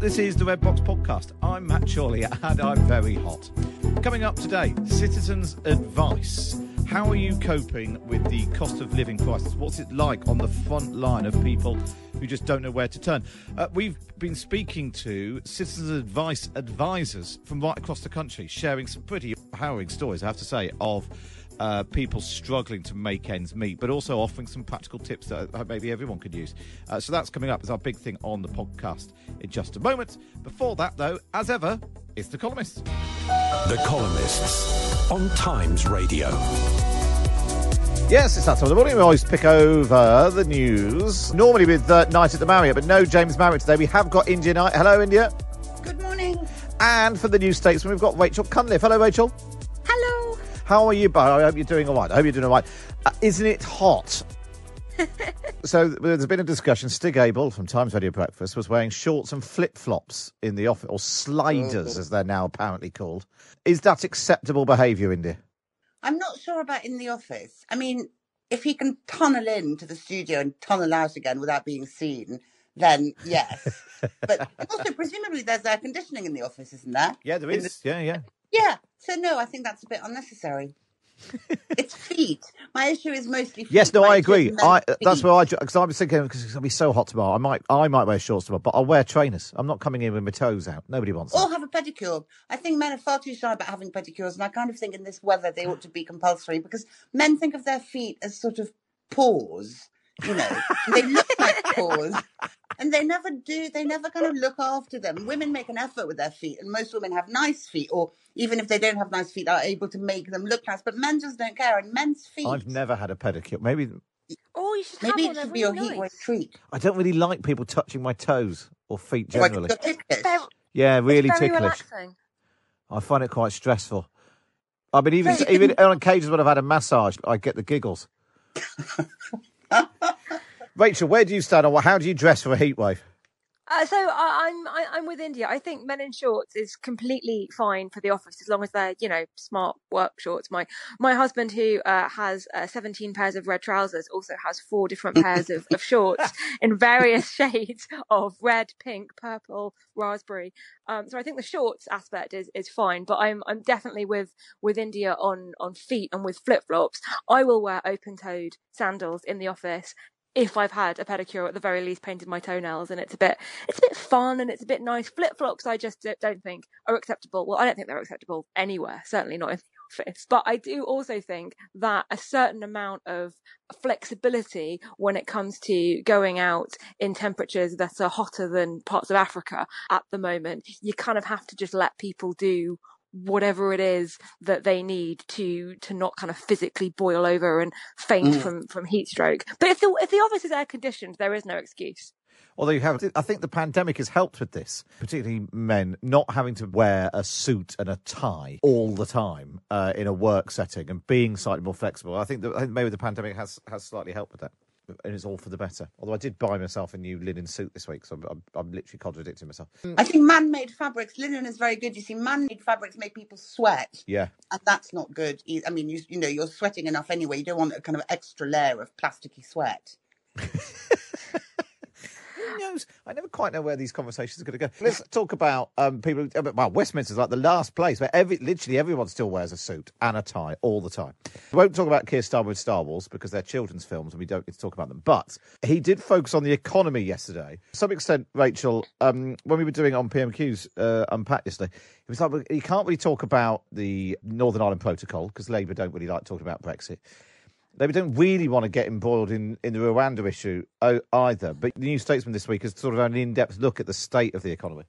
this is the Red Box Podcast. I'm Matt Chorley and I'm very hot. Coming up today, citizens' advice. How are you coping with the cost of living crisis? What's it like on the front line of people who just don't know where to turn? Uh, we've been speaking to citizens' advice advisors from right across the country, sharing some pretty harrowing stories, I have to say, of uh, people struggling to make ends meet, but also offering some practical tips that uh, maybe everyone could use. Uh, so that's coming up as our big thing on the podcast in just a moment. Before that, though, as ever, it's the columnists. The Columnists on Times Radio. Yes, it's that time of the morning. We always pick over the news. Normally with uh, Knight at the Marriott, but no James Marriott today. We have got India Knight. Hello, India. Good morning. And for the New Statesman, we've got Rachel Cunliffe. Hello, Rachel. How are you? both? I hope you're doing all right. I hope you're doing all right. Uh, isn't it hot? so there's been a discussion. Stig Abell from Times Radio Breakfast was wearing shorts and flip flops in the office, or sliders as they're now apparently called. Is that acceptable behaviour, India? I'm not sure about in the office. I mean, if he can tunnel into the studio and tunnel out again without being seen, then yes. but also, presumably, there's air conditioning in the office, isn't there? Yeah, there In is. the- Yeah, yeah. yeah. So no, I think that's a bit unnecessary. it's feet. My issue is mostly feet. Yes, no, My I agree. I, that's where I because I was thinking because it's gonna be so hot tomorrow. I might I might wear shorts tomorrow, but I'll wear trainers. I'm not coming in with my toes out. Nobody wants Or that. have a pedicure. I think men are far too shy about having pedicures, and I kind of think in this weather they ought to be compulsory because men think of their feet as sort of paws, you know. they look like paws, and they never do. They never kind of look after them. Women make an effort with their feet, and most women have nice feet, or even if they don't have nice feet, are able to make them look nice. But men just don't care, and men's feet. I've never had a pedicure. Maybe Oh, you should Maybe it should be your really heat wave nice. treat. I don't really like people touching my toes or feet generally. you're ticklish. Yeah, really it's very ticklish. relaxing. I find it quite stressful. I mean, even So you even can- on occasions when I've had a massage, I get the giggles. Rachel, where do you stand on? How do you dress for a heat wave? Uh, so I, I'm I, I'm with India. I think men in shorts is completely fine for the office as long as they're you know smart work shorts. My my husband who uh, has uh, 17 pairs of red trousers also has four different pairs of, of shorts in various shades of red, pink, purple, raspberry. Um, so I think the shorts aspect is is fine, but I'm I'm definitely with with India on on feet and with flip flops. I will wear open toed sandals in the office if I've had a pedicure, at the very least, painted my toenails, and it's a bit, it's a bit fun and it's a bit nice. Flip flops, I just don't- think are acceptable. Well, I don't think they're acceptable anywhere, certainly not in the office. But I do also think that a certain amount of flexibility when it comes to going out in temperatures that are hotter than parts of Africa at the moment, you kind of have to just let people do whatever it is that they need to to not kind of physically boil over and faint Mm. from from heat stroke. But if the if the office is air conditioned, there is no excuse. Although you have, I think the pandemic has helped with this, particularly men not having to wear a suit and a tie all the time uh, in a work setting and being slightly more flexible. I think that I think maybe the pandemic has has slightly helped with that, and it's all for the better. Although I did buy myself a new linen suit this week, so I'm, I'm, I'm literally contradicting myself. Mm. I think man-made fabrics, linen is very good. You see, man-made fabrics make people sweat. Yeah, and that's not good. I mean, you you know, you're sweating enough anyway. You don't want a kind of extra layer of plasticky sweat. Knows? I never quite know where these conversations are going to go. Let's talk about um, people. Well, Westminster's like the last place where every literally everyone still wears a suit and a tie all the time. We won't talk about Keir Starmer with Star Wars because they're children's films and we don't get to talk about them. But he did focus on the economy yesterday. To some extent, Rachel, um, when we were doing on PMQ's uh, Unpacked yesterday, it was like you can't really talk about the Northern Ireland Protocol because Labour don't really like talking about Brexit. They don't really want to get embroiled in, in the Rwanda issue either. But the New Statesman this week has sort of an in-depth look at the state of the economy.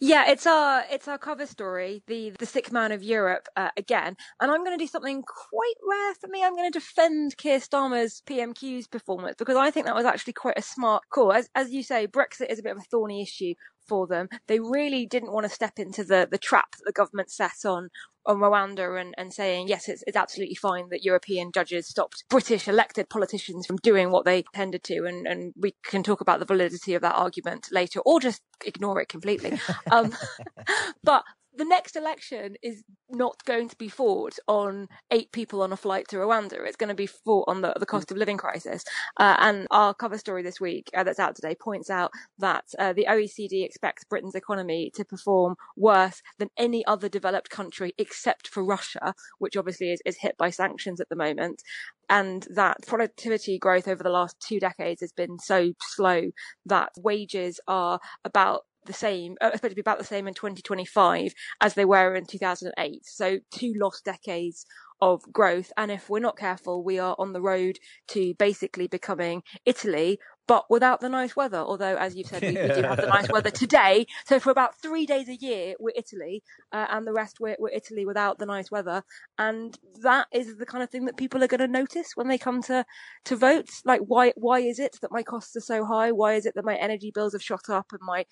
Yeah, it's our it's our cover story, the the sick man of Europe uh, again, and I'm going to do something quite rare for me. I'm going to defend Keir Starmer's PMQ's performance because I think that was actually quite a smart call. As as you say, Brexit is a bit of a thorny issue for them. They really didn't want to step into the, the trap that the government set on on Rwanda and, and saying, yes, it's, it's absolutely fine that European judges stopped British elected politicians from doing what they tended to. And, and we can talk about the validity of that argument later or just ignore it completely. Um, but the next election is not going to be fought on eight people on a flight to Rwanda. It's going to be fought on the, the cost of living crisis. Uh, and our cover story this week uh, that's out today points out that uh, the OECD expects Britain's economy to perform worse than any other developed country except for Russia, which obviously is, is hit by sanctions at the moment. And that productivity growth over the last two decades has been so slow that wages are about the same, uh, expected to be about the same in 2025 as they were in 2008. So two lost decades of growth. And if we're not careful, we are on the road to basically becoming Italy, but without the nice weather. Although, as you've said, we, we do have the nice weather today. So for about three days a year, we're Italy, uh, and the rest we're, we're Italy without the nice weather. And that is the kind of thing that people are going to notice when they come to, to vote. Like, why, why is it that my costs are so high? Why is it that my energy bills have shot up and my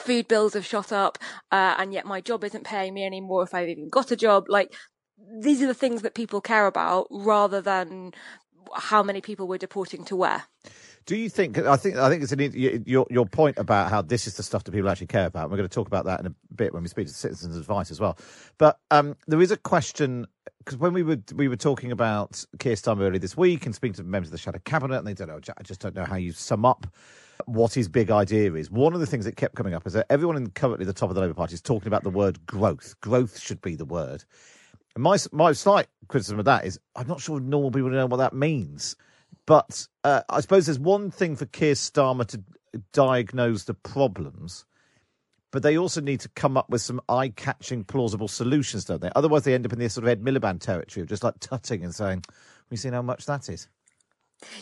food bills have shot up, uh, and yet my job isn't paying me anymore if I've even got a job. Like, these are the things that people care about rather than how many people we're deporting to where. Do you think? I think I think it's an, your your point about how this is the stuff that people actually care about. We're going to talk about that in a bit when we speak to Citizens Advice as well. But um, there is a question because when we were we were talking about Keir Starmer earlier this week and speaking to members of the Shadow Cabinet, and they don't know. I just don't know how you sum up what his big idea is. One of the things that kept coming up is that everyone in currently the top of the Labour Party is talking about the word growth. Growth should be the word. And my my slight criticism of that is I'm not sure normal people know what that means. But uh, I suppose there's one thing for Keir Starmer to diagnose the problems, but they also need to come up with some eye-catching, plausible solutions, don't they? Otherwise, they end up in this sort of Ed Miliband territory of just like tutting and saying, "We see how much that is."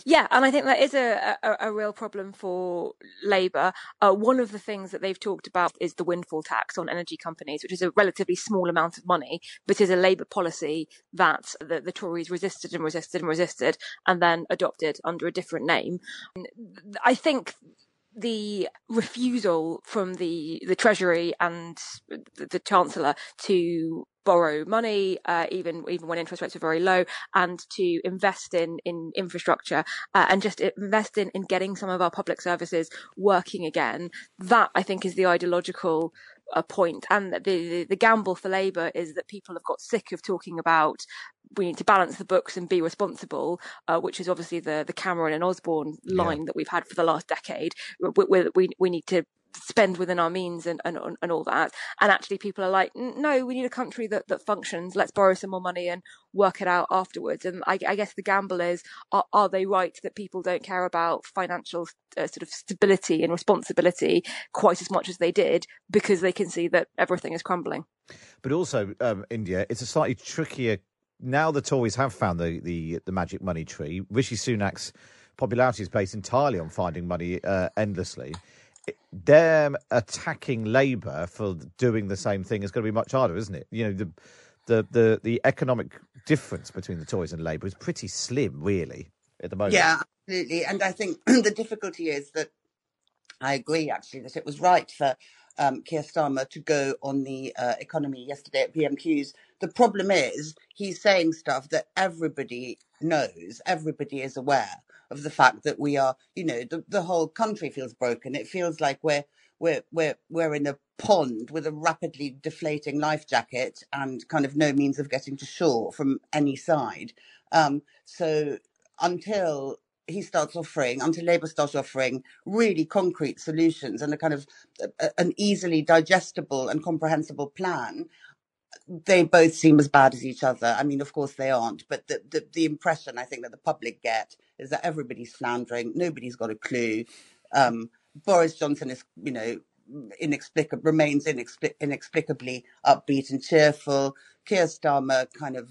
Yeah, and I think that is a, a, a real problem for Labour. Uh, one of the things that they've talked about is the windfall tax on energy companies, which is a relatively small amount of money, but is a Labour policy that the, the Tories resisted and resisted and resisted and then adopted under a different name. I think the refusal from the the Treasury and the, the Chancellor to borrow money, uh, even even when interest rates are very low, and to invest in in infrastructure uh, and just invest in in getting some of our public services working again. That I think is the ideological point. And the, the, the gamble for Labour is that people have got sick of talking about we need to balance the books and be responsible, uh, which is obviously the the Cameron and Osborne line yeah. that we've had for the last decade. We, we, we need to spend within our means and, and, and all that. And actually people are like, no, we need a country that, that functions. Let's borrow some more money and work it out afterwards. And I, I guess the gamble is, are, are, they right that people don't care about financial uh, sort of stability and responsibility quite as much as they did because they can see that everything is crumbling? But also, um, India, it's a slightly trickier. Now the Tories have found the, the, the magic money tree. Rishi Sunak's popularity is based entirely on finding money uh, endlessly them attacking Labour for doing the same thing is going to be much harder, isn't it? You know, the the the, the economic difference between the Tories and Labour is pretty slim, really, at the moment. Yeah, absolutely. And I think the difficulty is that I agree, actually, that it was right for um, Keir Starmer to go on the uh, economy yesterday at PMQs. The problem is he's saying stuff that everybody knows, everybody is aware of the fact that we are, you know, the, the whole country feels broken. It feels like we're we're we're we're in a pond with a rapidly deflating life jacket and kind of no means of getting to shore from any side. Um, so until he starts offering, until Labour starts offering really concrete solutions and a kind of a, an easily digestible and comprehensible plan, they both seem as bad as each other. I mean, of course they aren't, but the, the, the impression I think that the public get is that everybody's floundering, nobody's got a clue. Um, Boris Johnson is, you know, inexplicable remains inexplic- inexplicably upbeat and cheerful. Keir Starmer kind of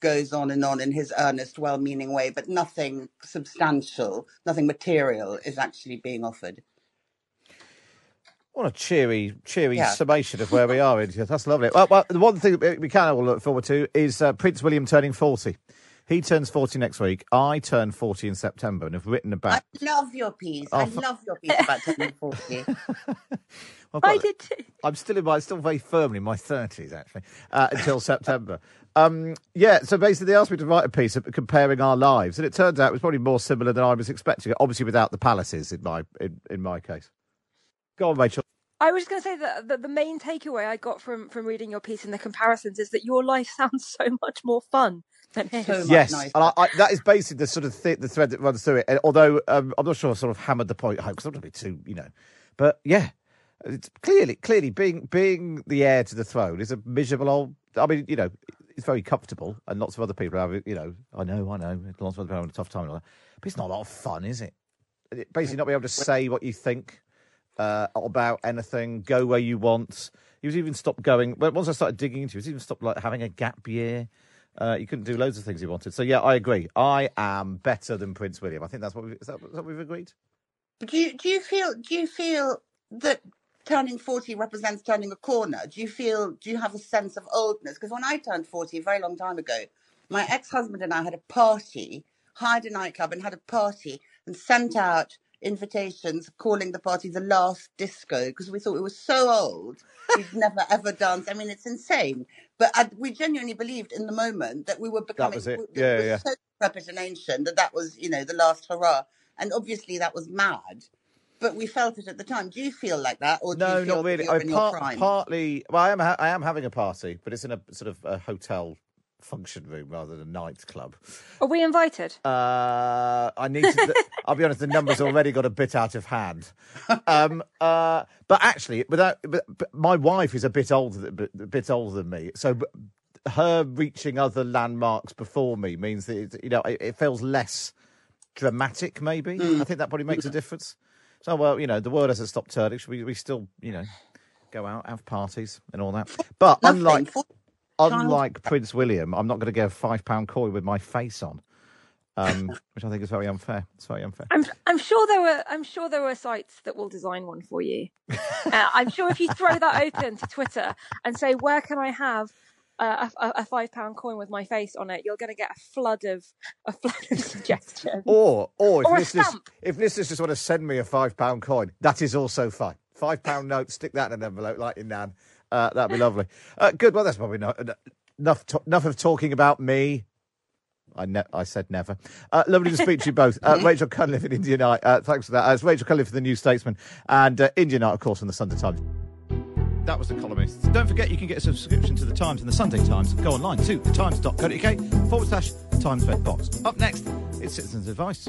goes on and on in his earnest, well-meaning way, but nothing substantial, nothing material is actually being offered. What a cheery, cheery Yeah. summation of where we are. India. That's lovely. Well, well, the one thing we can all look forward to is uh, Prince William turning 40. He turns 40 next week. I turn 40 in September and have written about. I love your piece. Oh, I f- love your piece about turning 40. I've I got- did too. I'm still in my, still very firmly in my 30s, actually, uh, until September. Um, yeah, so basically they asked me to write a piece of- comparing our lives, and it turned out it was probably more similar than I was expecting. Obviously, without the palaces in my in, in my case. Go on, Rachel. I was just going to say that the, the main takeaway I got from, from reading your piece and the comparisons is that your life sounds so much more fun than his. So Yes, and I, I, that is basically the sort of th- the thread that runs through it. And although um, I'm not sure I sort of hammered the point home because I'm not be too, you know, but yeah, it's clearly, clearly being being the heir to the throne is a miserable old. I mean, you know, it's very comfortable, and lots of other people have, it, you know, I know, I know, lots of other people have a tough time and all that, but it's not a lot of fun, is it? It- Basically, not being able to say what you think uh, about anything, go where you want. He was even stopped going. Well, once I started digging into, it, he was even stopped like having a gap year. Uh, you couldn't do loads of things he wanted. So yeah, I agree. I am better than Prince William. I think that's what we, is that, is that we've agreed. do you do you feel do you feel that turning 40 represents turning a corner do you feel do you have a sense of oldness because when i turned 40 a very long time ago my ex-husband and i had a party hired a nightclub and had a party and sent out invitations calling the party the last disco because we thought we were so old we'd never ever danced i mean it's insane but I, we genuinely believed in the moment that we were becoming that was it. we- Yeah, yeah. so decrepit and ancient that that was you know the last hurrah and obviously that was mad but we felt it at the time. Do you feel like that, or do No, you feel not really. I mean, part, partly. Well, I am. Ha- I am having a party, but it's in a sort of a hotel function room rather than a nightclub. Are we invited? Uh, I need to. I'll be honest. The numbers already got a bit out of hand. Um, uh, but actually, without, but, but my wife is a bit older, than, a bit older than me. So her reaching other landmarks before me means that it, you know it, it feels less dramatic. Maybe I think that probably makes a difference. So well, you know, the world hasn't stopped turning. Should we, we still, you know, go out, have parties and all that. But Nothing. unlike For- unlike Prince William, I'm not going to get a five pound coin with my face on, um, which I think is very unfair. It's very unfair. I'm I'm sure there were I'm sure there were sites that will design one for you. Uh, I'm sure if you throw that open to Twitter and say where can I have uh, a, a, five pound coin with my face on it, you're going to get a flood of a flood of suggestions. Or or if Or listeners if listeners just want to send me a five pound coin, that is also fine. Five pound note, stick that in an envelope like your nan. Uh, that'd be lovely. Uh, good. Well, that's probably not, enough. To, enough of talking about me. I ne- I said never. Uh, lovely to speak to you both. Uh, Rachel Cunliffe in India Knight. Uh, thanks for that. Uh, it's Rachel Cunliffe for the New Statesman and uh, India Knight, of course, on the Sunday Times. That was the columnists. Don't forget you can get a subscription to the Times and the Sunday Times. Go online to thetimes.co.uk forward slash Times Red Box. Up next, it's Citizens Advice.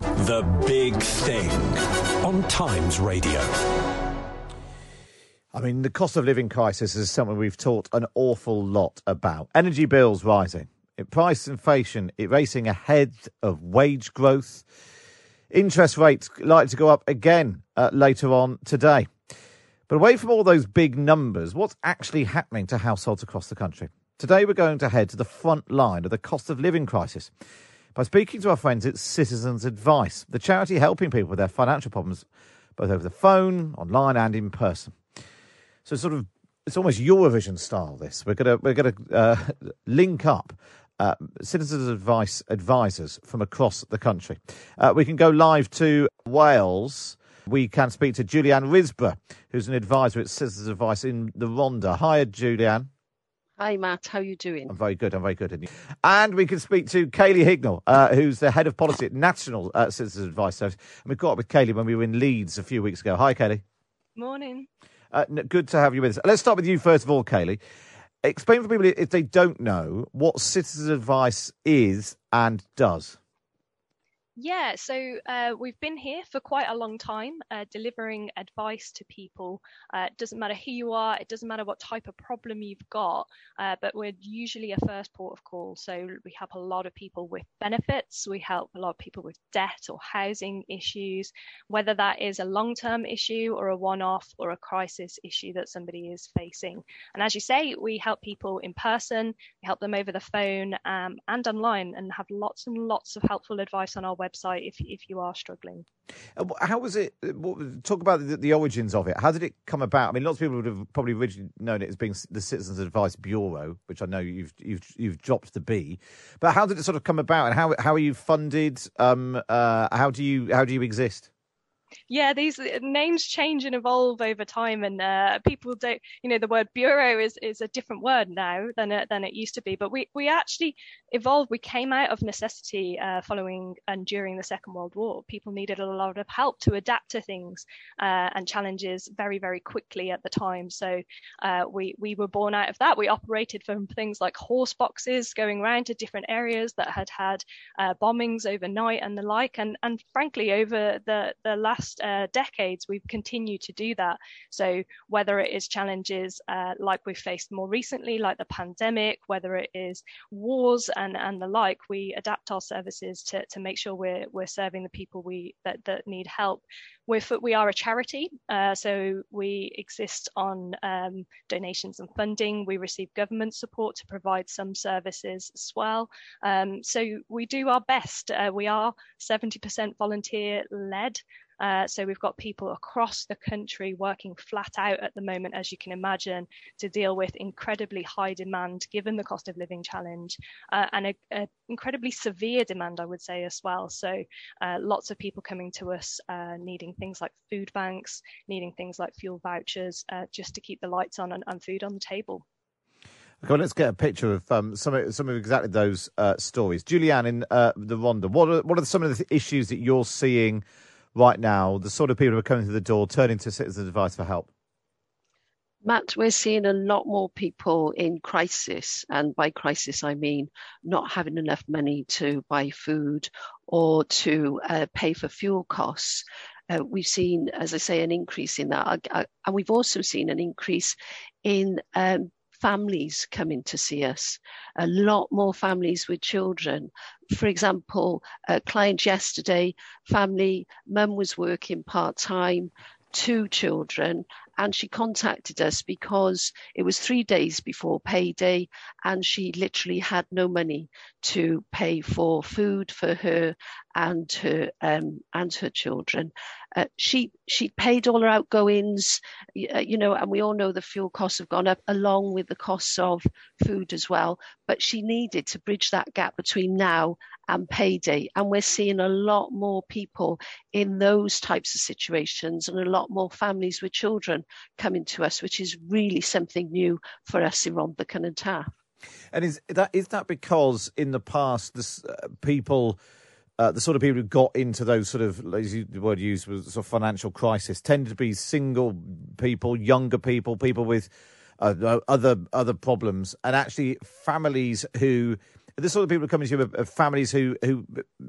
The Big Thing on Times Radio. I mean, the cost of living crisis is something we've talked an awful lot about. Energy bills rising, price inflation it racing ahead of wage growth, interest rates likely to go up again uh, later on today. But away from all those big numbers, what's actually happening to households across the country? Today, we're going to head to the front line of the cost of living crisis by speaking to our friends at Citizens Advice, the charity helping people with their financial problems both over the phone, online, and in person. So, sort of it's almost Eurovision style. This we're gonna we're gonna uh, link up. Uh, citizens advice advisors from across the country. Uh, we can go live to Wales. We can speak to Julianne Risborough, who's an advisor at Citizens Advice in the Rhondda. Hi, Julianne. Hi, Matt. How are you doing? I'm very good. I'm very good. And we can speak to Kaylee Hignell, uh, who's the head of policy at National uh, Citizens Advice Service. And we caught up with Kaylee when we were in Leeds a few weeks ago. Hi, Kaylee. Morning. Uh, good to have you with us. Let's start with you first of all, Kaylee. Explain for people if they don't know what Citizens Advice is and does. Yeah, so uh, we've been here for quite a long time, uh, delivering advice to people. Uh, it doesn't matter who you are, it doesn't matter what type of problem you've got, uh, but we're usually a first port of call. So we help a lot of people with benefits, we help a lot of people with debt or housing issues, whether that is a long term issue or a one off or a crisis issue that somebody is facing. And as you say, we help people in person, we help them over the phone um, and online, and have lots and lots of helpful advice on our website website if if you are struggling. How was it? Talk about the, the, origins of it. How did it come about? I mean, lots of people would have probably originally known it as being the Citizens Advice Bureau, which I know you've you've you've dropped the B. But how did it sort of come about, and how how are you funded? Um, uh, how do you how do you exist? Yeah, these names change and evolve over time, and uh, people don't. You know, the word bureau is is a different word now than it, than it used to be. But we we actually evolved. We came out of necessity uh, following and during the Second World War. People needed a lot of help to adapt to things uh, and challenges very very quickly at the time. So uh, we we were born out of that. We operated from things like horse boxes, going around to different areas that had had uh, bombings overnight and the like. And and frankly, over the the last last uh, decades, we've continued to do that. So whether it is challenges uh, like we've faced more recently, like the pandemic, whether it is wars and, and the like, we adapt our services to, to make sure we're, we're serving the people we that, that need help. We're, we are a charity, uh, so we exist on um, donations and funding. We receive government support to provide some services as well. Um, so we do our best. Uh, we are 70% volunteer led. Uh, so we've got people across the country working flat out at the moment, as you can imagine, to deal with incredibly high demand given the cost of living challenge uh, and an incredibly severe demand, I would say, as well. So uh, lots of people coming to us uh, needing things like food banks, needing things like fuel vouchers, uh, just to keep the lights on and, and food on the table. Okay, well, let's get a picture of um, some of some of exactly those uh, stories. Julianne in uh, the Rhondda, what are what are some of the issues that you're seeing right now, the sort of people who are coming to the door, turning to Citizens Advice for help? Matt, we're seeing a lot more people in crisis. And by crisis, I mean not having enough money to buy food or to uh, pay for fuel costs. Uh, we've seen, as I say, an increase in that. I, and we've also seen an increase in um, families coming to see us, a lot more families with children. For example, a client yesterday, family, mum was working part time, two children, and she contacted us because it was three days before payday and she literally had no money to pay for food for her and her um, and her children. Uh, she she paid all her outgoings, uh, you know, and we all know the fuel costs have gone up along with the costs of food as well. But she needed to bridge that gap between now and payday, and we're seeing a lot more people in those types of situations, and a lot more families with children coming to us, which is really something new for us in Rhondda and Taff. And is that is that because in the past this, uh, people uh, the sort of people who got into those sort of, as you, the word used was sort of financial crisis, tended to be single people, younger people, people with uh, other other problems, and actually families who the sort of people who come into you are families who who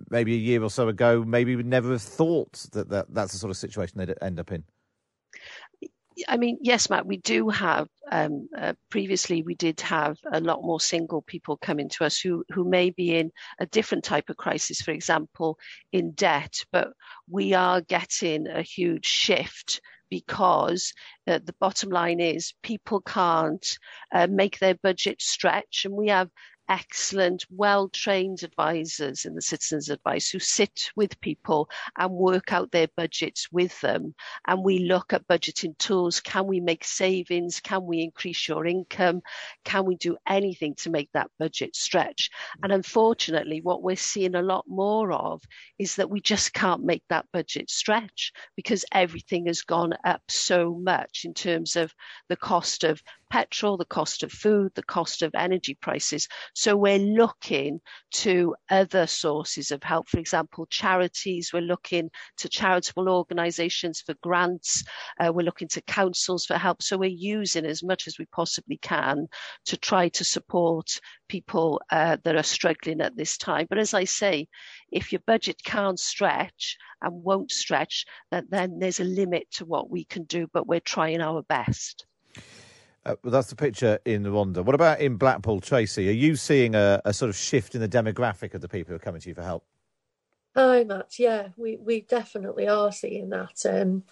maybe a year or so ago maybe would never have thought that, that that's the sort of situation they'd end up in. I mean, yes, Matt, we do have. Um, uh, previously, we did have a lot more single people coming to us who who may be in a different type of crisis, for example, in debt. But we are getting a huge shift because uh, the bottom line is people can't uh, make their budget stretch, and we have excellent, well trained advisors in the Citizens Advice who sit with people and work out their budgets with them. And we look at budgeting tools. Can we make savings? Can we increase your income? Can we do anything to make that budget stretch? And unfortunately, what we're seeing a lot more of is that we just can't make that budget stretch because everything has gone up so much in terms of the cost of petrol, the cost of food, the cost of energy prices. So we're looking to other sources of help. For example, charities. We're looking to charitable organisations for grants. Uh, we're looking to councils for help. So we're using as much as we possibly can to try to support people uh, that are struggling at this time. But as I say, if your budget can't stretch and won't stretch, then, there's a limit to what we can do. But we're trying our best. Uh, that's the picture in Rhondda. What about in Blackpool, Tracy? Are you seeing a, a, sort of shift in the demographic of the people who are coming to you for help? Hi, Matt. Yeah, we, we definitely are seeing that. Um,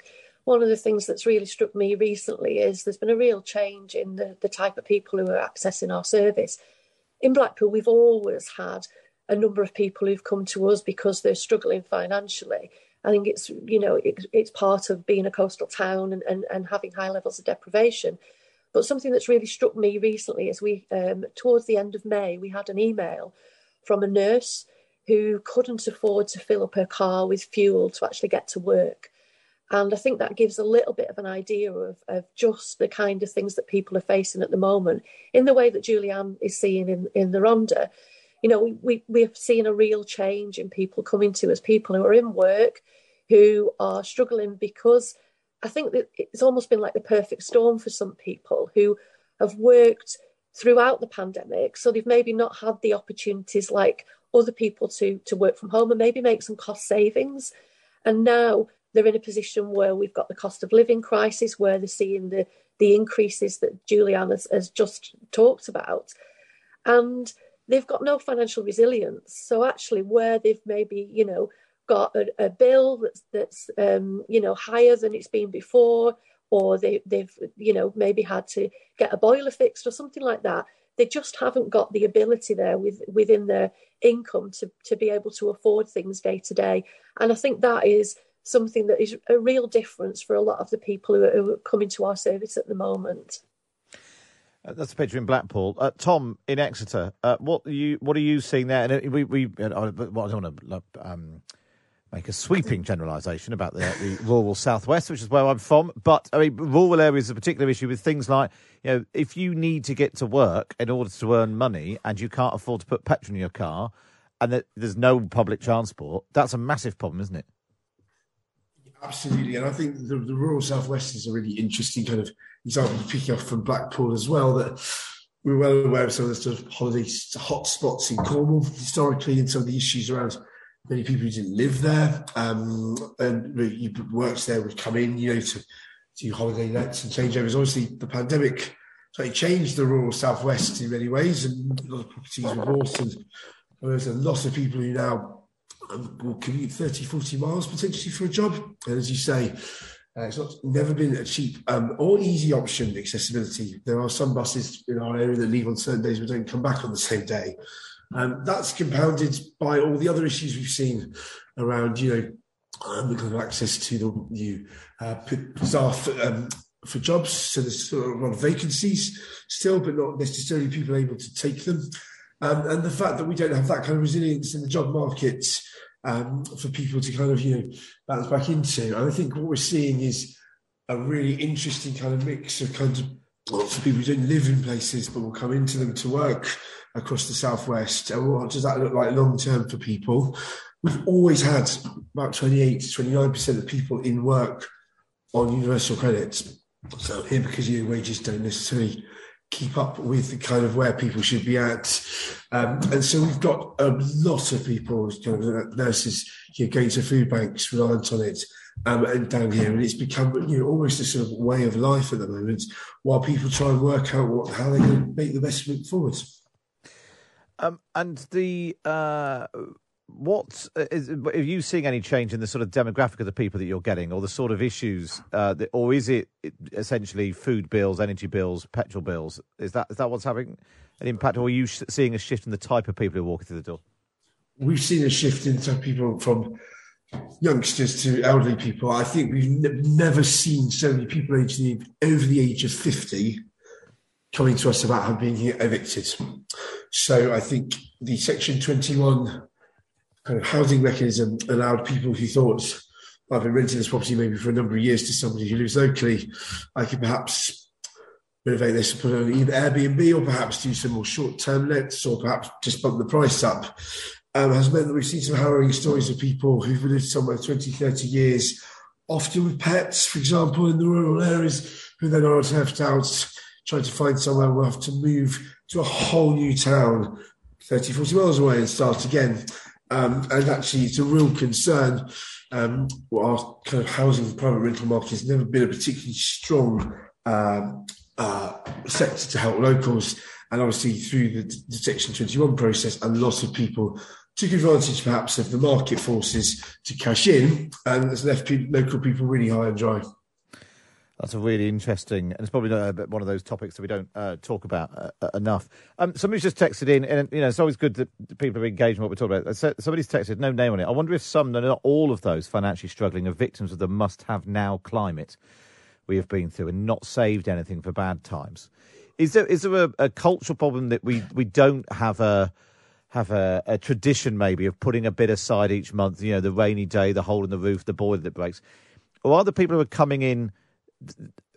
one of the things that's really struck me recently is there's been a real change in the, the type of people who are accessing our service. In Blackpool, we've always had a number of people who've come to us because they're struggling financially. I think it's you know it, it's part of being a coastal town and, and, and having high levels of deprivation. But something that's really struck me recently is we, um, towards the end of May, we had an email from a nurse who couldn't afford to fill up her car with fuel to actually get to work. And I think that gives a little bit of an idea of, of just the kind of things that people are facing at the moment in the way that Julianne is seeing in, in the Rhondda. You know, we, we, have seen a real change in people coming to us, people who are in work, who are struggling because I think that it's almost been like the perfect storm for some people who have worked throughout the pandemic. So they've maybe not had the opportunities like other people to, to work from home and maybe make some cost savings. And now they're in a position where we've got the cost of living crisis, where they're seeing the, the increases that Julianne has, has just talked about. And they've got no financial resilience. So actually, where they've maybe, you know, got a, a bill that's that's um, you know higher than it's been before, or they, they've you know maybe had to get a boiler fixed or something like that. They just haven't got the ability there with, within their income to, to be able to afford things day to day. And I think that is something that is a real difference for a lot of the people who are, who are coming to our service at the moment. Uh, that's a picture in Blackpool. Uh, Tom in Exeter. Uh, what are you What are you seeing there? And uh, we we uh, I don't want to um, make a sweeping generalisation about the, the rural southwest, which is where I'm from. But I mean, rural areas are a particular issue with things like you know, if you need to get to work in order to earn money and you can't afford to put petrol in your car, and that there's no public transport, that's a massive problem, isn't it? Absolutely, and I think the, the rural southwest is a really interesting kind of example, picking up from Blackpool as well. That we're well aware of some of the sort of holiday hotspots in Cornwall historically, and some of the issues around many people who didn't live there um, and you worked there would come in, you know, to do holiday lets and changeovers. Obviously, the pandemic slightly changed the rural southwest in many ways, and a lot of properties were bought, and there's a lot of people who now will commute 30, 40 miles potentially for a job. And as you say, uh, it's not never been a cheap um, or easy option. Accessibility. There are some buses in our area that leave on certain days but don't come back on the same day. Um, that's compounded by all the other issues we've seen around, you know, um, kind of access to the new uh, staff um, for jobs. So there's a lot of vacancies still, but not necessarily people able to take them. Um, and the fact that we don't have that kind of resilience in the job market um, for people to kind of, you know, bounce back into. And I think what we're seeing is a really interesting kind of mix of kind of lots of people who don't live in places but will come into them to work across the southwest. What does that look like long term for people? We've always had about 28 to 29% of people in work on universal credits. So here, because your wages don't necessarily keep up with the kind of where people should be at. Um, and so we've got a lot of people, kind of nurses, going to food banks reliant on it. Um, and down here, and it's become you know almost a sort of way of life at the moment, while people try and work out what how going to make the best move forward. Um, and the uh, what uh, are you seeing any change in the sort of demographic of the people that you're getting, or the sort of issues, uh, that, or is it essentially food bills, energy bills, petrol bills? Is that is that what's having an impact, or are you seeing a shift in the type of people who are walking through the door? We've seen a shift into people from youngsters to elderly people. I think we've never seen so many people aged over the age of 50 coming to us about being evicted. So I think the Section 21 kind of housing mechanism allowed people who thought, I've been renting this property maybe for a number of years to somebody who lives locally, I could perhaps renovate this and put it on either Airbnb or perhaps do some more short term lets or perhaps just bump the price up. Um, has meant that we've seen some harrowing stories of people who've lived somewhere 20, 30 years, often with pets, for example, in the rural areas, who then are left out trying to find somewhere we'll have to move to a whole new town 30, 40 miles away and start again. Um, and actually, it's a real concern. Um, our kind of housing private rental market has never been a particularly strong um, uh, sector to help locals. And obviously, through the, Section 21 process, a lot of people took advantage perhaps of the market forces to cash in, and has left local people really high and dry. That's a really interesting, and it's probably not one of those topics that we don't uh, talk about uh, uh, enough. Um, somebody's just texted in, and you know it's always good that people are engaged in what we're talking about. Somebody's texted, no name on it. I wonder if some, not all of those financially struggling, are victims of the must-have now climate we have been through and not saved anything for bad times. Is there is there a, a cultural problem that we we don't have a have a, a, tradition maybe of putting a bit aside each month? You know, the rainy day, the hole in the roof, the boiler that breaks, or are the people who are coming in?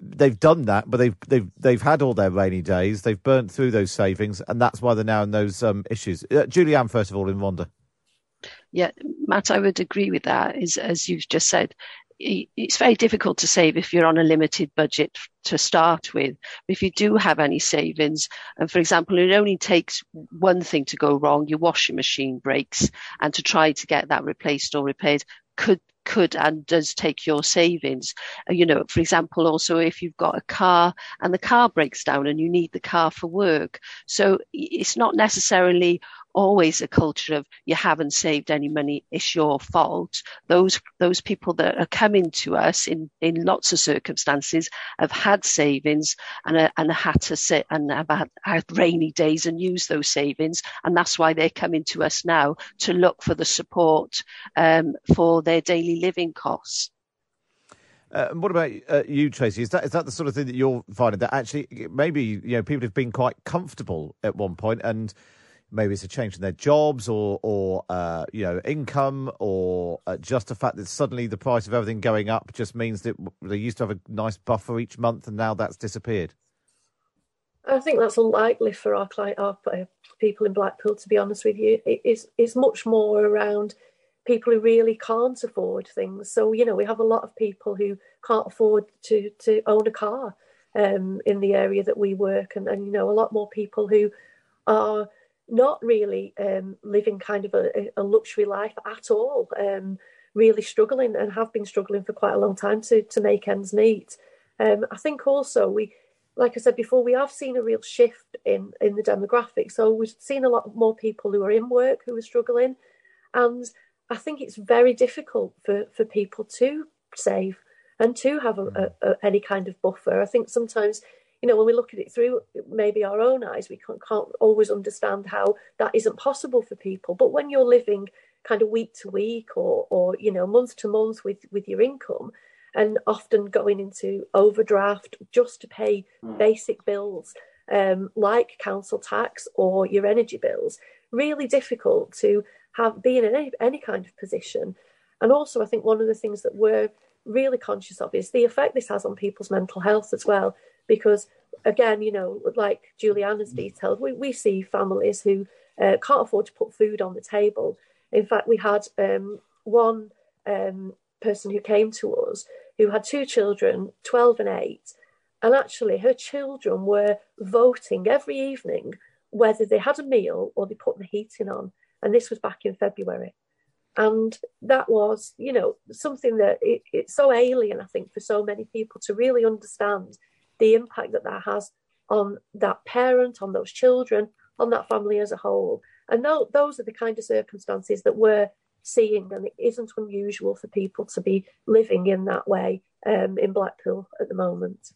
They've done that, but they've they've they've had all their rainy days. They've burnt through those savings, and that's why they're now in those um, issues. Uh, Julianne, first of all, in Rhondda. Yeah, Matt, I would agree with that. Is as you've just said, it's very difficult to save if you're on a limited budget to start with. If you do have any savings, and for example, it only takes one thing to go wrong, your washing machine breaks, and to try to get that replaced or repaired could could and does take your savings. Uh, you know, for example, also if you've got a car and the car breaks down and you need the car for work. So it's not necessarily always a culture of you haven't saved any money, it's your fault. Those those people that are coming to us in, in lots of circumstances have had savings and and had to sit and have had, had rainy days and use those savings, and that's why they're coming to us now to look for the support um, for their daily living costs. Uh, and what about uh, you, Tracy? Is that is that the sort of thing that you're finding that actually maybe you know people have been quite comfortable at one point and maybe it's a change in their jobs or or uh, you know income or uh, just the fact that suddenly the price of everything going up just means that they used to have a nice buffer each month and now that's disappeared. I think that's unlikely for our client, our uh, people in Blackpool. To be honest with you, it is it's much more around people who really can't afford things. So you know, we have a lot of people who can't afford to to own a car um, in the area that we work, and, and you know, a lot more people who are not really um, living kind of a, a, luxury life at all, um, really struggling and have been struggling for quite a long time to, to make ends meet. Um, I think also we, like I said before, we have seen a real shift in, in the demographic. So we've seen a lot more people who are in work who are struggling. And I think it's very difficult for, for people to save and to have a, a, a, any kind of buffer. I think sometimes you know, when we look at it through maybe our own eyes, we can't, can't always understand how that isn't possible for people. But when you're living kind of week to week or, or you know, month to month with, with your income, and often going into overdraft just to pay mm. basic bills um, like council tax or your energy bills, really difficult to have been in any, any kind of position. And also, I think one of the things that we're really conscious of is the effect this has on people's mental health as well because again, you know, like Juliana's detailed, we, we see families who uh, can't afford to put food on the table. In fact, we had um, one um, person who came to us who had two children, 12 and 8, and actually her children were voting every evening whether they had a meal or they put the heating on. And this was back in February. And that was, you know, something that it, it's so alien, I think, for so many people to really understand the impact that that has on that parent, on those children, on that family as a whole. And those are the kind of circumstances that we're seeing, and it isn't unusual for people to be living in that way um, in Blackpool at the moment.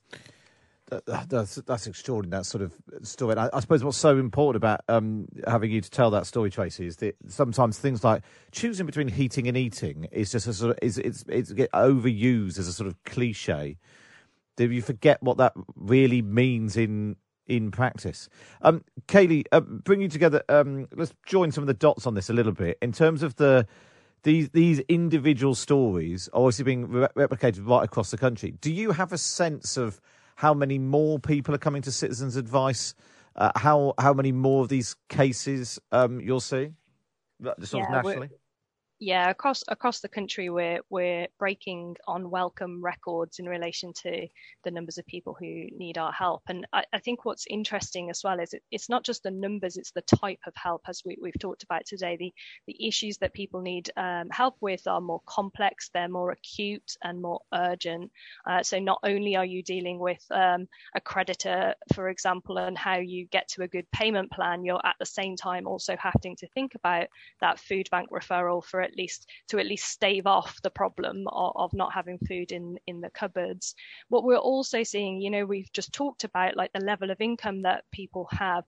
that's that's extraordinary. That sort of story. I, I suppose what's so important about um, having you to tell that story, Tracy, is that sometimes things like choosing between heating and eating is just a sort of is it's it's get overused as a sort of cliche. Do you forget what that really means in in practice? Um, Kaylee, uh, bring you together. Um, let's join some of the dots on this a little bit in terms of the these these individual stories obviously being re- replicated right across the country. Do you have a sense of how many more people are coming to Citizens Advice? Uh, how how many more of these cases um, you'll see, sort yeah, of nationally? Yeah, across across the country, we're we're breaking unwelcome records in relation to the numbers of people who need our help. And I, I think what's interesting as well is it, it's not just the numbers; it's the type of help, as we, have talked about today. The the issues that people need um, help with are more complex, they're more acute and more urgent. Uh, so not only are you dealing with um, a creditor, for example, and how you get to a good payment plan, you're at the same time also having to think about that food bank referral for at least to at least stave off the problem of, of not having food in in the cupboards. What we're also seeing, you know, we've just talked about like the level of income that people have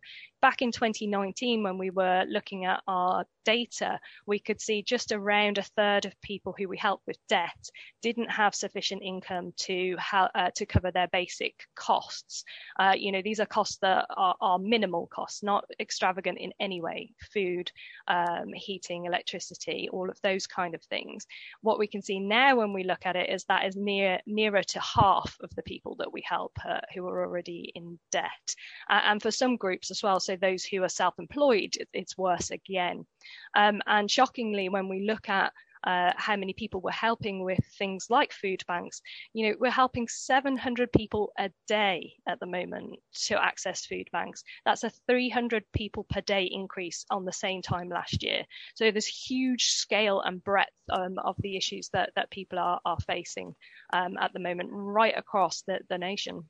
back in 2019, when we were looking at our data, we could see just around a third of people who we helped with debt didn't have sufficient income to uh, to cover their basic costs. Uh, you know, these are costs that are, are, minimal costs, not extravagant in any way. Food, um, heating, electricity, all of those kind of things. What we can see now when we look at it is that is near nearer to half of the people that we help uh, who are already in debt, and for some groups as well. So those who are self-employed, it's worse again. Um, and shockingly, when we look at uh, how many people we're helping with things like food banks. You know, we're helping 700 people a day at the moment to access food banks. That's a 300 people per day increase on the same time last year. So there's huge scale and breadth um, of the issues that, that people are, are facing um, at the moment right across the, the nation.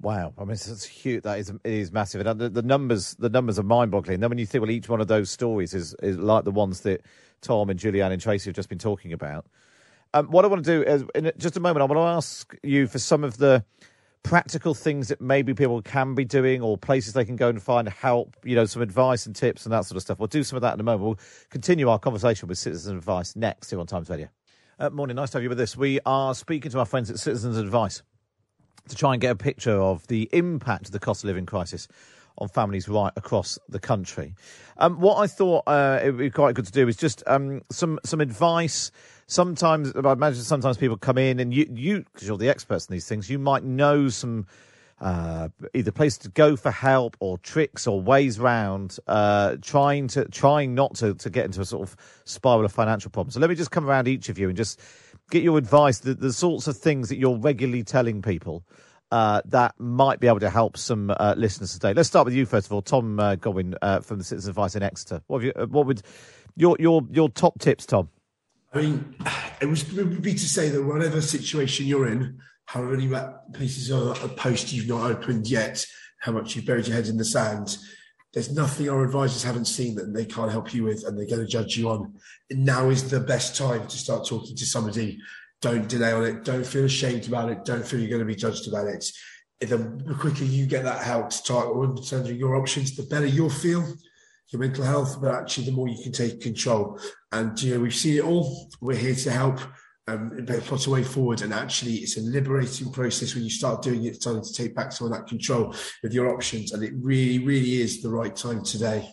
Wow, I mean, it's huge. That is, it is massive, and the, the numbers, the numbers are mind-boggling. And then when you think, well, each one of those stories is, is like the ones that Tom and Julianne and Tracy have just been talking about. Um, what I want to do is, in just a moment, I want to ask you for some of the practical things that maybe people can be doing, or places they can go and find help. You know, some advice and tips and that sort of stuff. We'll do some of that in a moment. We'll continue our conversation with Citizens Advice next here on Times Radio. Uh, morning, nice to have you with us. We are speaking to our friends at Citizens Advice to try and get a picture of the impact of the cost of living crisis on families right across the country. Um, what I thought uh, it would be quite good to do is just um, some some advice. Sometimes I imagine sometimes people come in and you you because you're the experts in these things, you might know some. Uh, either place to go for help or tricks or ways round uh, trying to trying not to, to get into a sort of spiral of financial problems. So let me just come around each of you and just get your advice, the, the sorts of things that you're regularly telling people uh, that might be able to help some uh, listeners today. Let's start with you first of all, Tom uh, Godwin uh, from the Citizens Advice in Exeter. What, you, uh, what would your your your top tips, Tom? I mean, it, was, it would be to say that whatever situation you're in, however many pieces of a post you've not opened yet, how much you've buried your head in the sand, there's nothing our advisors haven't seen that they can't help you with and they're going to judge you on. now is the best time to start talking to somebody. Don't delay on it. Don't feel ashamed about it. Don't feel you're going to be judged about it. The quicker you get that help to start understanding your options, the better you'll feel, your mental health, but actually the more you can take control. And you know, we've seen it all. We're here to help um, plot a way forward. And actually, it's a liberating process when you start doing it, starting to take back some of that control with your options. And it really, really is the right time today.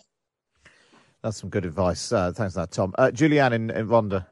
That's some good advice. Uh, thanks for that, Tom. Uh, Julianne in, in Rhondda.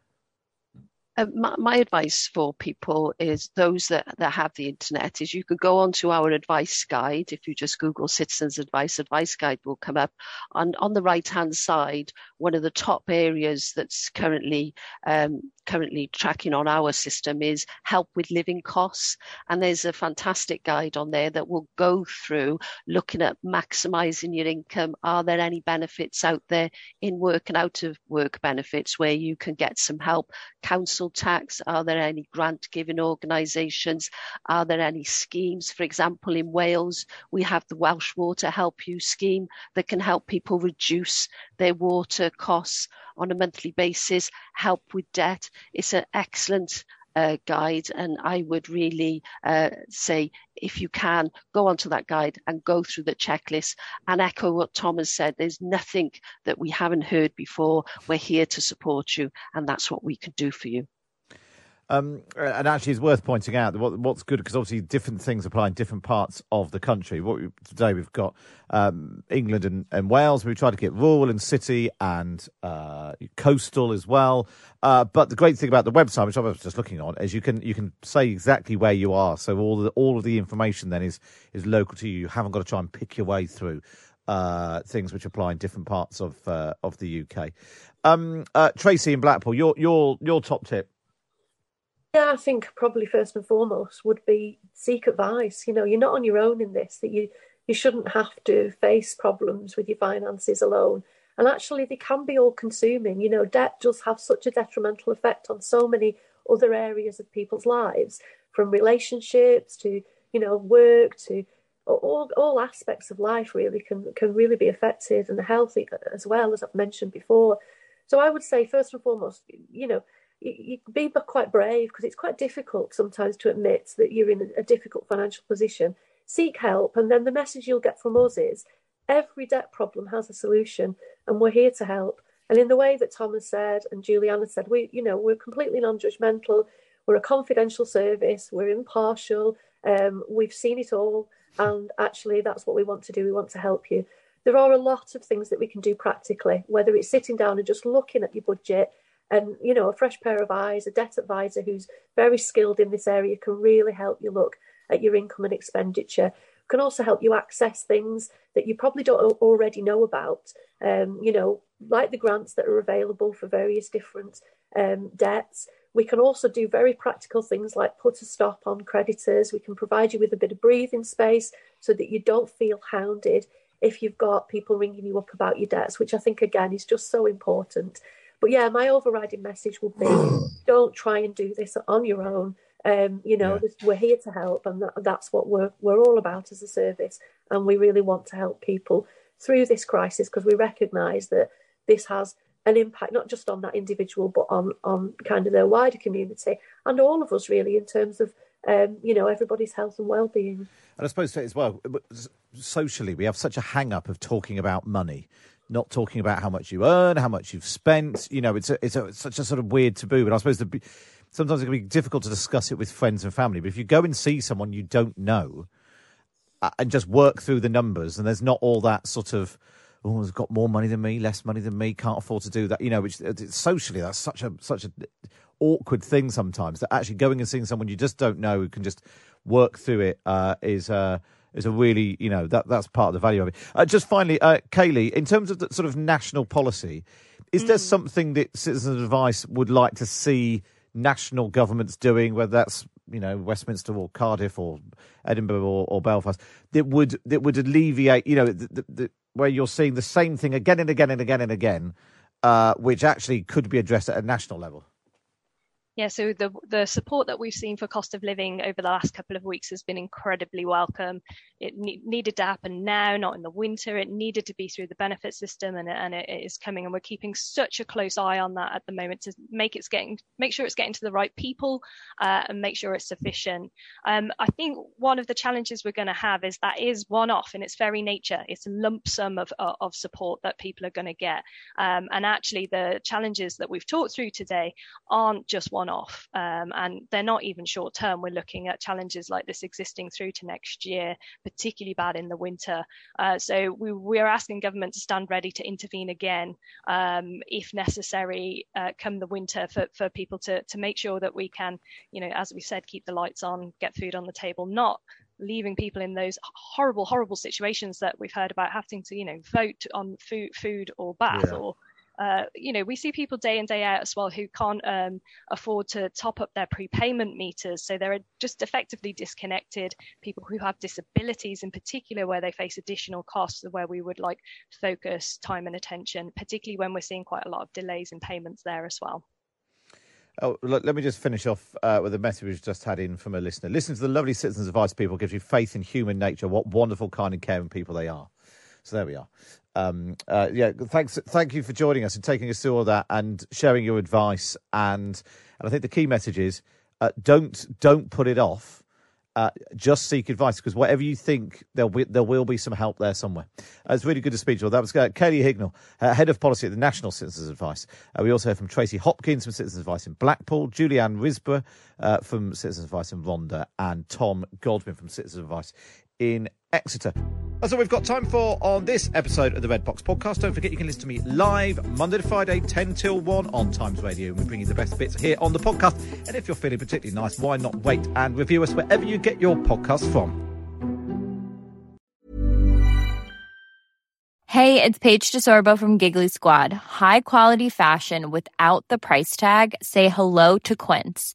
Uh, my, my, advice for people is those that, that have the internet is you could go onto our advice guide. If you just Google Citizens Advice, advice guide will come up. On, on the right hand side, one of the top areas that's currently um, currently tracking on our system is help with living costs. And there's a fantastic guide on there that will go through looking at maximizing your income. Are there any benefits out there in work and out of work benefits where you can get some help? Council tax? Are there any grant giving organisations? Are there any schemes? For example, in Wales, we have the Welsh Water HelpU scheme that can help people reduce their water costs on a monthly basis, help with debt. It's an excellent uh, guide, and I would really uh, say if you can go onto that guide and go through the checklist and echo what Thomas said. There's nothing that we haven't heard before. We're here to support you, and that's what we can do for you. Um, and actually, it's worth pointing out what, what's good because obviously different things apply in different parts of the country. What we, today we've got um, England and, and, Wales. We try to get rural and city and uh, coastal as well. Uh, but the great thing about the website, which I was just looking on, is you can you can say exactly where you are. So all the all of the information then is is local to you. You haven't got to try and pick your way through uh, things which apply in different parts of uh, of the UK. Um, uh, Tracy in Blackpool, your your your top tip yeah, I think probably first and foremost would be seek advice. You know, you're not on your own in this, that you, you shouldn't have to face problems with your finances alone. And actually, they can be all consuming. You know, debt does have such a detrimental effect on so many other areas of people's lives, from relationships to, you know, work to all, all aspects of life really can, can really be affected and healthy eh, as well, as I've mentioned before. So I would say, first and foremost, you know, you, you be quite brave because it's quite difficult sometimes to admit that you're in a difficult financial position. Seek help, and then the message you'll get from us is every debt problem has a solution, and we're here to help. And in the way that Thomas said and Juliana said, we, you know, we're completely non-judgmental. We're a confidential service. We're impartial. Um, we've seen it all, and actually, that's what we want to do. We want to help you. There are a lot of things that we can do practically, whether it's sitting down and just looking at your budget and you know a fresh pair of eyes a debt advisor who's very skilled in this area can really help you look at your income and expenditure. Can also help you access things that you probably don't already know about. Um, you know like the grants that are available for various different um, debts. We can also do very practical things like put a stop on creditors. We can provide you with a bit of breathing space so that you don't feel hounded if you've got people ringing you up about your debts which i think again is just so important but yeah, my overriding message would be don't try and do this on your own. Um, you know, yeah. we're here to help, and that, that's what we're we're all about as a service. And we really want to help people through this crisis because we recognise that this has an impact not just on that individual, but on on kind of their wider community and all of us really in terms of um, you know everybody's health and well-being. And I suppose as well, socially, we have such a hang up of talking about money not talking about how much you earn, how much you've spent. You know, it's a, it's, a, it's such a sort of weird taboo. But I suppose the, sometimes it can be difficult to discuss it with friends and family. But if you go and see someone you don't know uh, and just work through the numbers, and there's not all that sort of oh, has got more money than me, less money than me, can't afford to do that. You know, which socially that's such a such a awkward thing sometimes. That actually going and seeing someone you just don't know who can just work through it uh, is. Uh, is a really, you know, that that's part of the value of it. Uh, just finally, uh, Kaylee, in terms of the sort of national policy, is mm. there something that Citizens Advice would like to see national governments doing, whether that's you know Westminster or Cardiff or Edinburgh or, or Belfast, that would that would alleviate, you know, the, the, the, where you're seeing the same thing again and again and again and again, uh, which actually could be addressed at a national level. Yeah, so the the support that we've seen for cost of living over the last couple of weeks has been incredibly welcome. It ne- needed to happen now, not in the winter. It needed to be through the benefit system, and, and it is coming. And we're keeping such a close eye on that at the moment to make it's getting make sure it's getting to the right people uh, and make sure it's sufficient. Um, I think one of the challenges we're going to have is that is one off in its very nature. It's a lump sum of of support that people are going to get, um, and actually the challenges that we've talked through today aren't just one one off um, and they're not even short term. We're looking at challenges like this existing through to next year, particularly bad in the winter. Uh, so we, we are asking government to stand ready to intervene again um, if necessary uh, come the winter for, for people to, to make sure that we can, you know, as we said, keep the lights on, get food on the table, not leaving people in those horrible, horrible situations that we've heard about having to, you know, vote on food, food or bath yeah. or uh, you know, we see people day in day out as well who can't um, afford to top up their prepayment meters, so they're just effectively disconnected. People who have disabilities, in particular, where they face additional costs, where we would like focus time and attention, particularly when we're seeing quite a lot of delays in payments there as well. Oh, let me just finish off uh, with a message we've just had in from a listener. Listen to the lovely Citizens Advice people, gives you faith in human nature, what wonderful, kind, and caring people they are. So there we are. Um, uh, yeah, thanks. Thank you for joining us and taking us through all that and sharing your advice. And and I think the key message is uh, don't don't put it off. Uh, just seek advice because whatever you think, there will, there will be some help there somewhere. Uh, it's really good to speak to you. That was uh, Kaylee Hignell, uh, Head of Policy at the National Citizens Advice. We also heard from Tracy Hopkins from Citizens Advice in Blackpool, Julianne Risborough from Citizens Advice in Rhondda, and Tom Godwin from Citizens Advice in Exeter. That's all we've got time for on this episode of the Red Box Podcast. Don't forget you can listen to me live Monday to Friday, 10 till 1 on Times Radio. And We bring you the best bits here on the podcast. And if you're feeling particularly nice, why not wait and review us wherever you get your podcast from? Hey, it's Paige DeSorbo from Giggly Squad. High quality fashion without the price tag? Say hello to Quince.